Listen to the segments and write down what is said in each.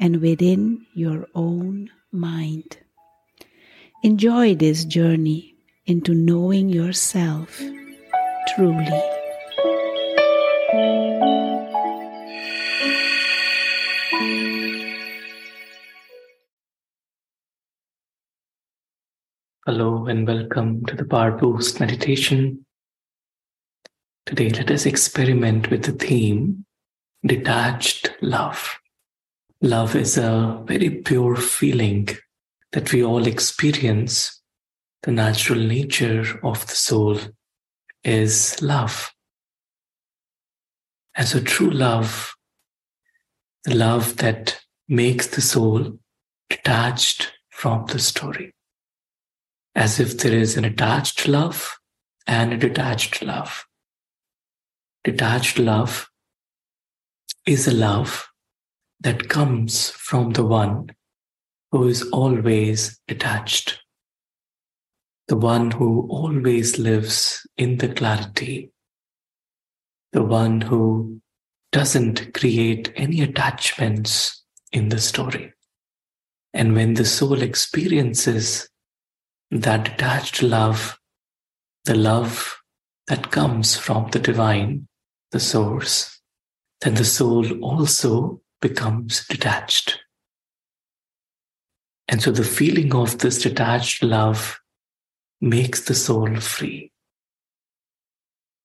and within your own mind. Enjoy this journey into knowing yourself truly. Hello and welcome to the Power Boost meditation. Today, let us experiment with the theme detached love. Love is a very pure feeling that we all experience. The natural nature of the soul is love. And so, true love, the love that makes the soul detached from the story, as if there is an attached love and a detached love. Detached love is a love that comes from the one who is always detached, the one who always lives in the clarity, the one who doesn't create any attachments in the story. And when the soul experiences that detached love, the love that comes from the divine, the source, then the soul also becomes detached. And so the feeling of this detached love makes the soul free.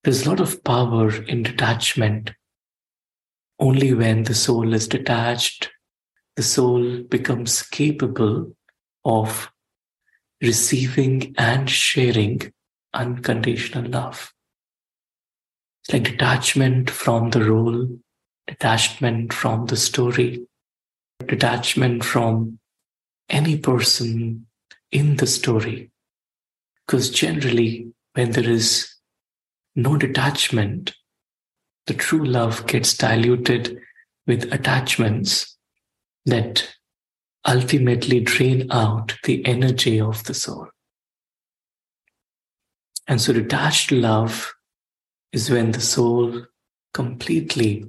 There's a lot of power in detachment. Only when the soul is detached, the soul becomes capable of receiving and sharing unconditional love. It's like detachment from the role detachment from the story, detachment from any person in the story. Because generally, when there is no detachment, the true love gets diluted with attachments that ultimately drain out the energy of the soul. And so, detached love is when the soul completely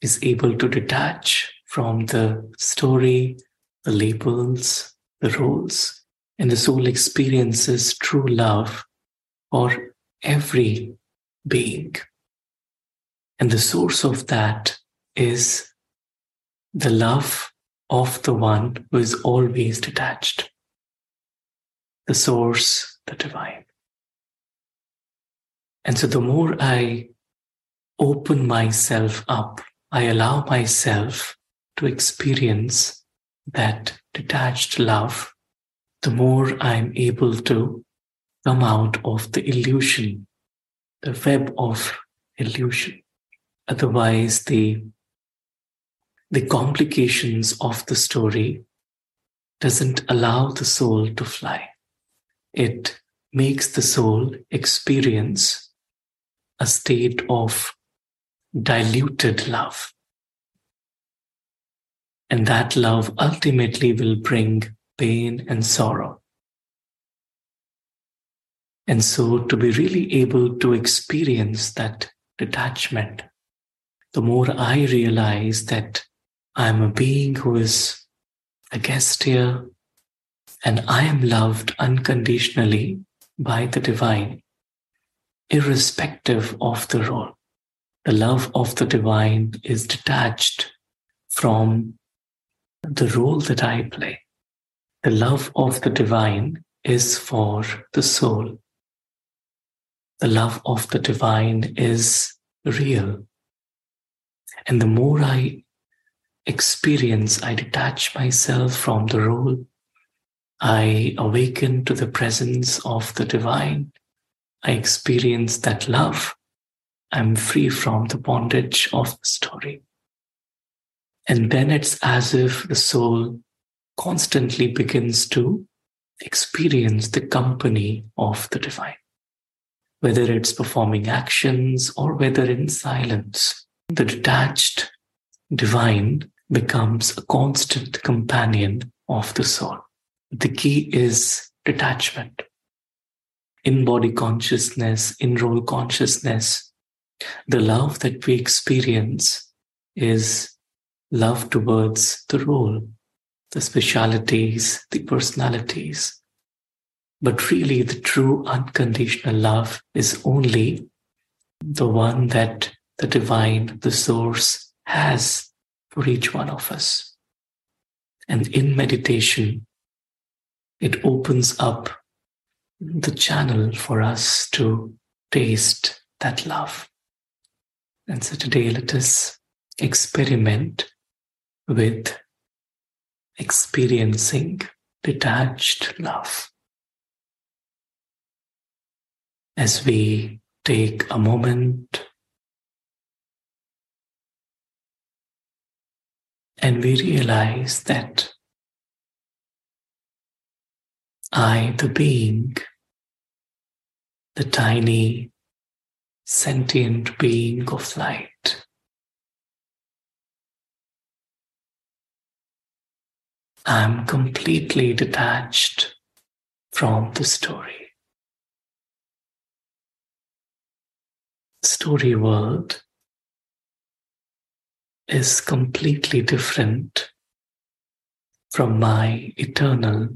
is able to detach from the story, the labels, the roles, and the soul experiences true love for every being. And the source of that is the love of the one who is always detached, the source, the divine. And so the more I open myself up I allow myself to experience that detached love, the more I'm able to come out of the illusion, the web of illusion. Otherwise, the, the complications of the story doesn't allow the soul to fly. It makes the soul experience a state of diluted love. And that love ultimately will bring pain and sorrow. And so, to be really able to experience that detachment, the more I realize that I'm a being who is a guest here and I am loved unconditionally by the divine, irrespective of the role. The love of the divine is detached from the role that I play. The love of the divine is for the soul. The love of the divine is real. And the more I experience, I detach myself from the role. I awaken to the presence of the divine. I experience that love. I'm free from the bondage of the story. And then it's as if the soul constantly begins to experience the company of the divine, whether it's performing actions or whether in silence. The detached divine becomes a constant companion of the soul. The key is detachment. In body consciousness, in role consciousness, the love that we experience is love towards the role, the specialities, the personalities. But really, the true unconditional love is only the one that the divine, the source has for each one of us. And in meditation, it opens up the channel for us to taste that love. And so today, let us experiment with experiencing detached love. As we take a moment and we realize that I, the being, the tiny sentient being of light, I'm completely detached from the story. Story world is completely different from my eternal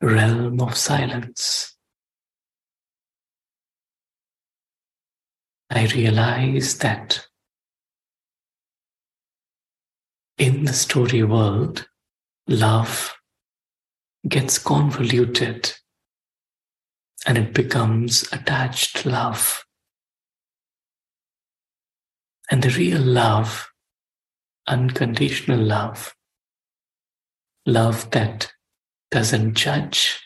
realm of silence. I realize that in the story world, love gets convoluted and it becomes attached love. And the real love, unconditional love, love that doesn't judge,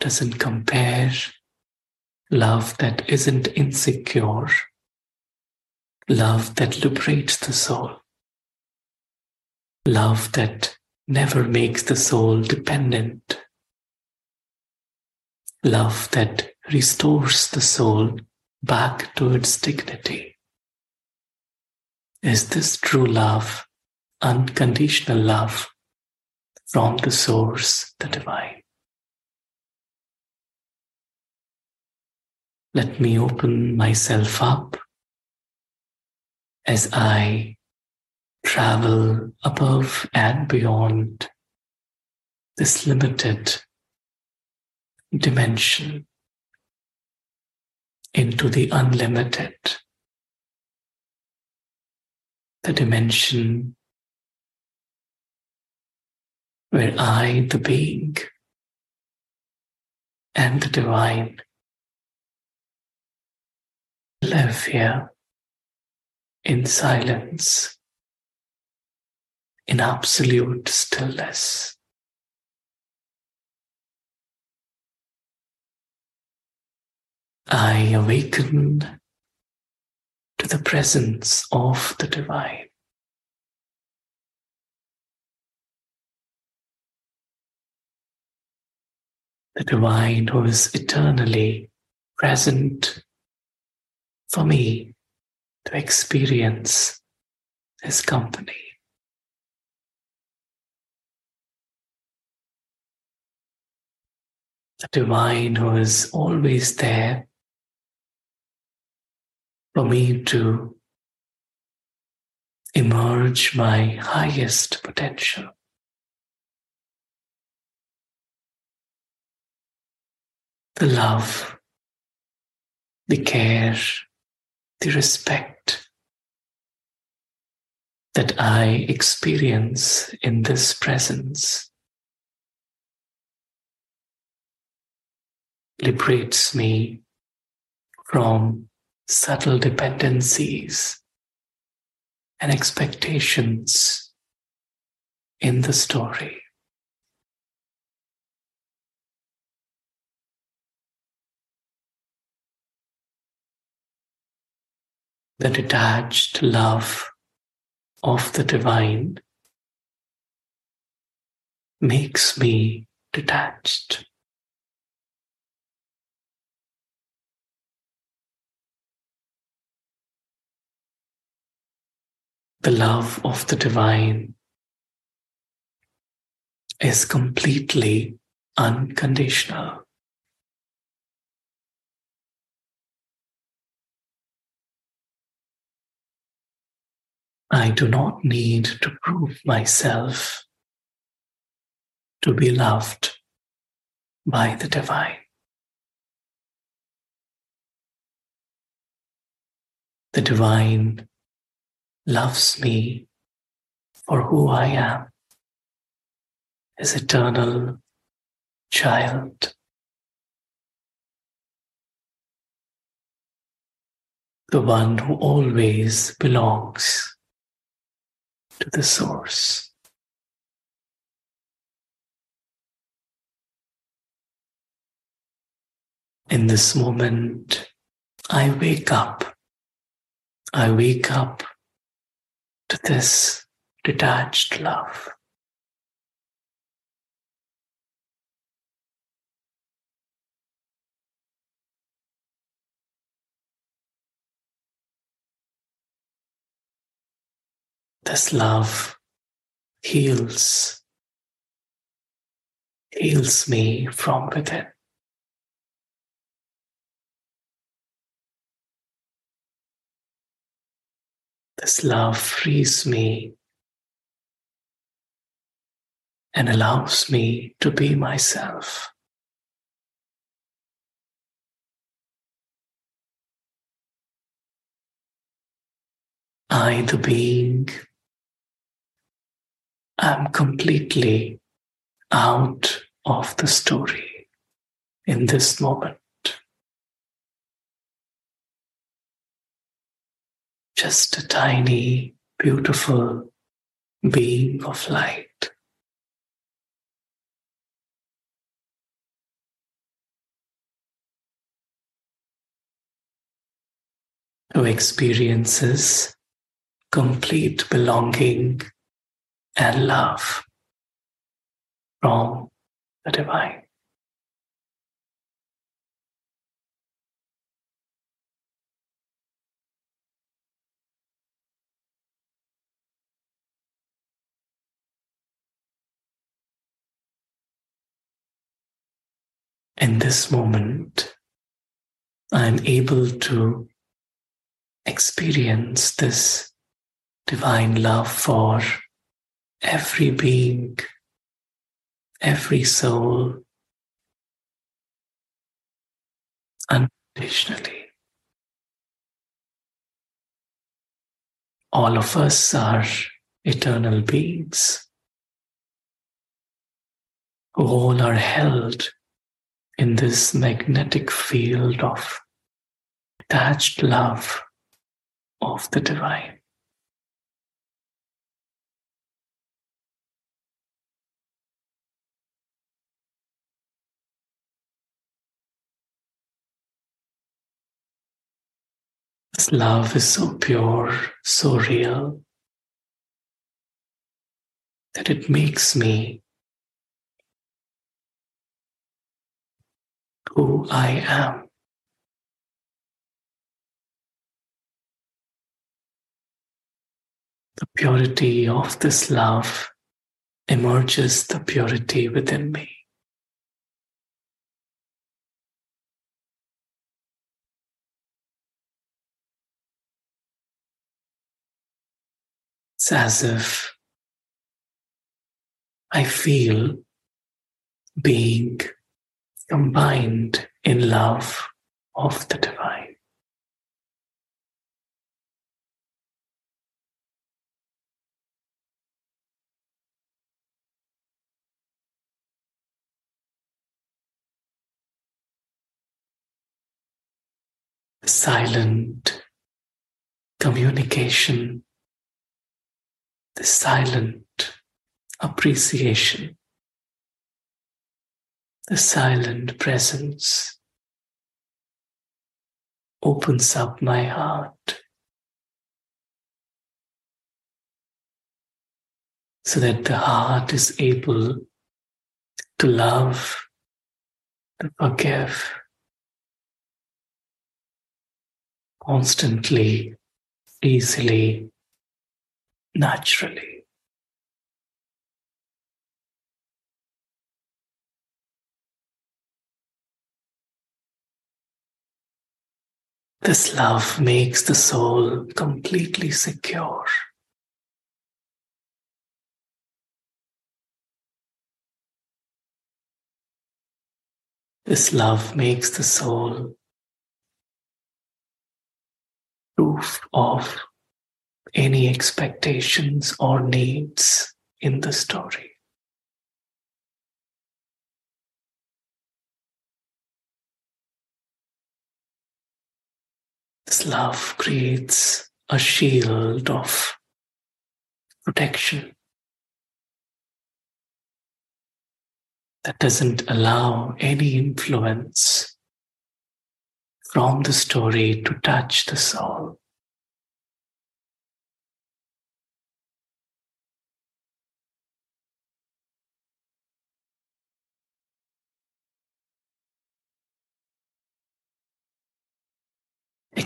doesn't compare, love that isn't insecure, love that liberates the soul, love that never makes the soul dependent. Love that restores the soul back to its dignity. Is this true love, unconditional love from the source, the divine? Let me open myself up as I travel above and beyond this limited dimension into the unlimited, the dimension where I, the being, and the divine live here in silence in absolute stillness. I awaken to the presence of the divine. The divine who is eternally present for me to experience his company. the divine who is always there for me to emerge my highest potential. The love, the care, the respect that I experience in this presence liberates me from subtle dependencies and expectations in the story. The detached love of the divine makes me detached. the love of the divine is completely unconditional. I do not need to prove myself to be loved by the divine. The divine loves me for who I am, his eternal child. The one who always belongs to the source. In this moment, I wake up. I wake up to this detached love. This love heals, heals me from within. This love frees me and allows me to be myself. I, the being, am completely out of the story in this moment. just a tiny, beautiful being of light. Who experiences complete belonging and love from the divine. in this moment, I'm able to experience this divine love for every being, every soul, unconditionally. All of us are eternal beings who all are held in this magnetic field of attached love of the divine. This love is so pure, so real, that it makes me who I am. The purity of this love emerges the purity within me. It's as if I feel being combined in love of the divine. Silent communication, the silent appreciation, the silent presence opens up my heart so that the heart is able to love, to forgive constantly, easily, naturally. This love makes the soul completely secure. This love makes the soul proof of any expectations or needs in the story. This love creates a shield of protection that doesn't allow any influence from the story to touch the soul.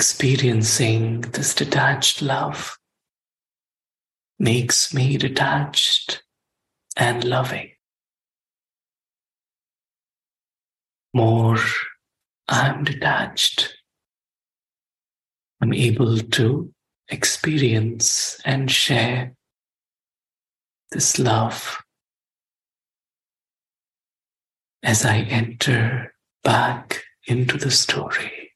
Experiencing this detached love makes me detached and loving. More I'm detached. I'm able to experience and share this love as I enter back into the story.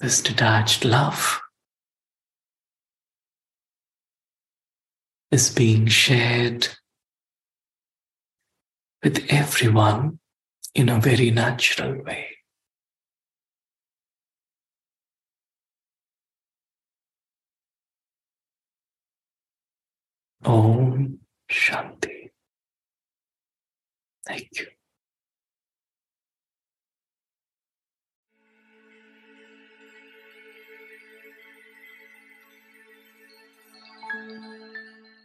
This detached love is being shared with everyone in a very natural way. Om Shanti. Thank you.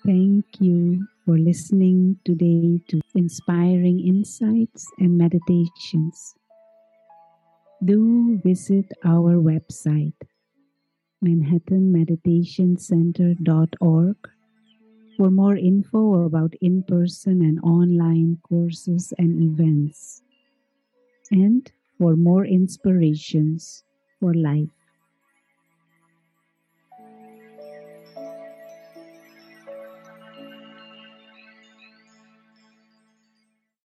Thank you for listening today to inspiring insights and meditations. Do visit our website, manhattanmeditationcenter.org, for more info about in person and online courses and events, and for more inspirations for life.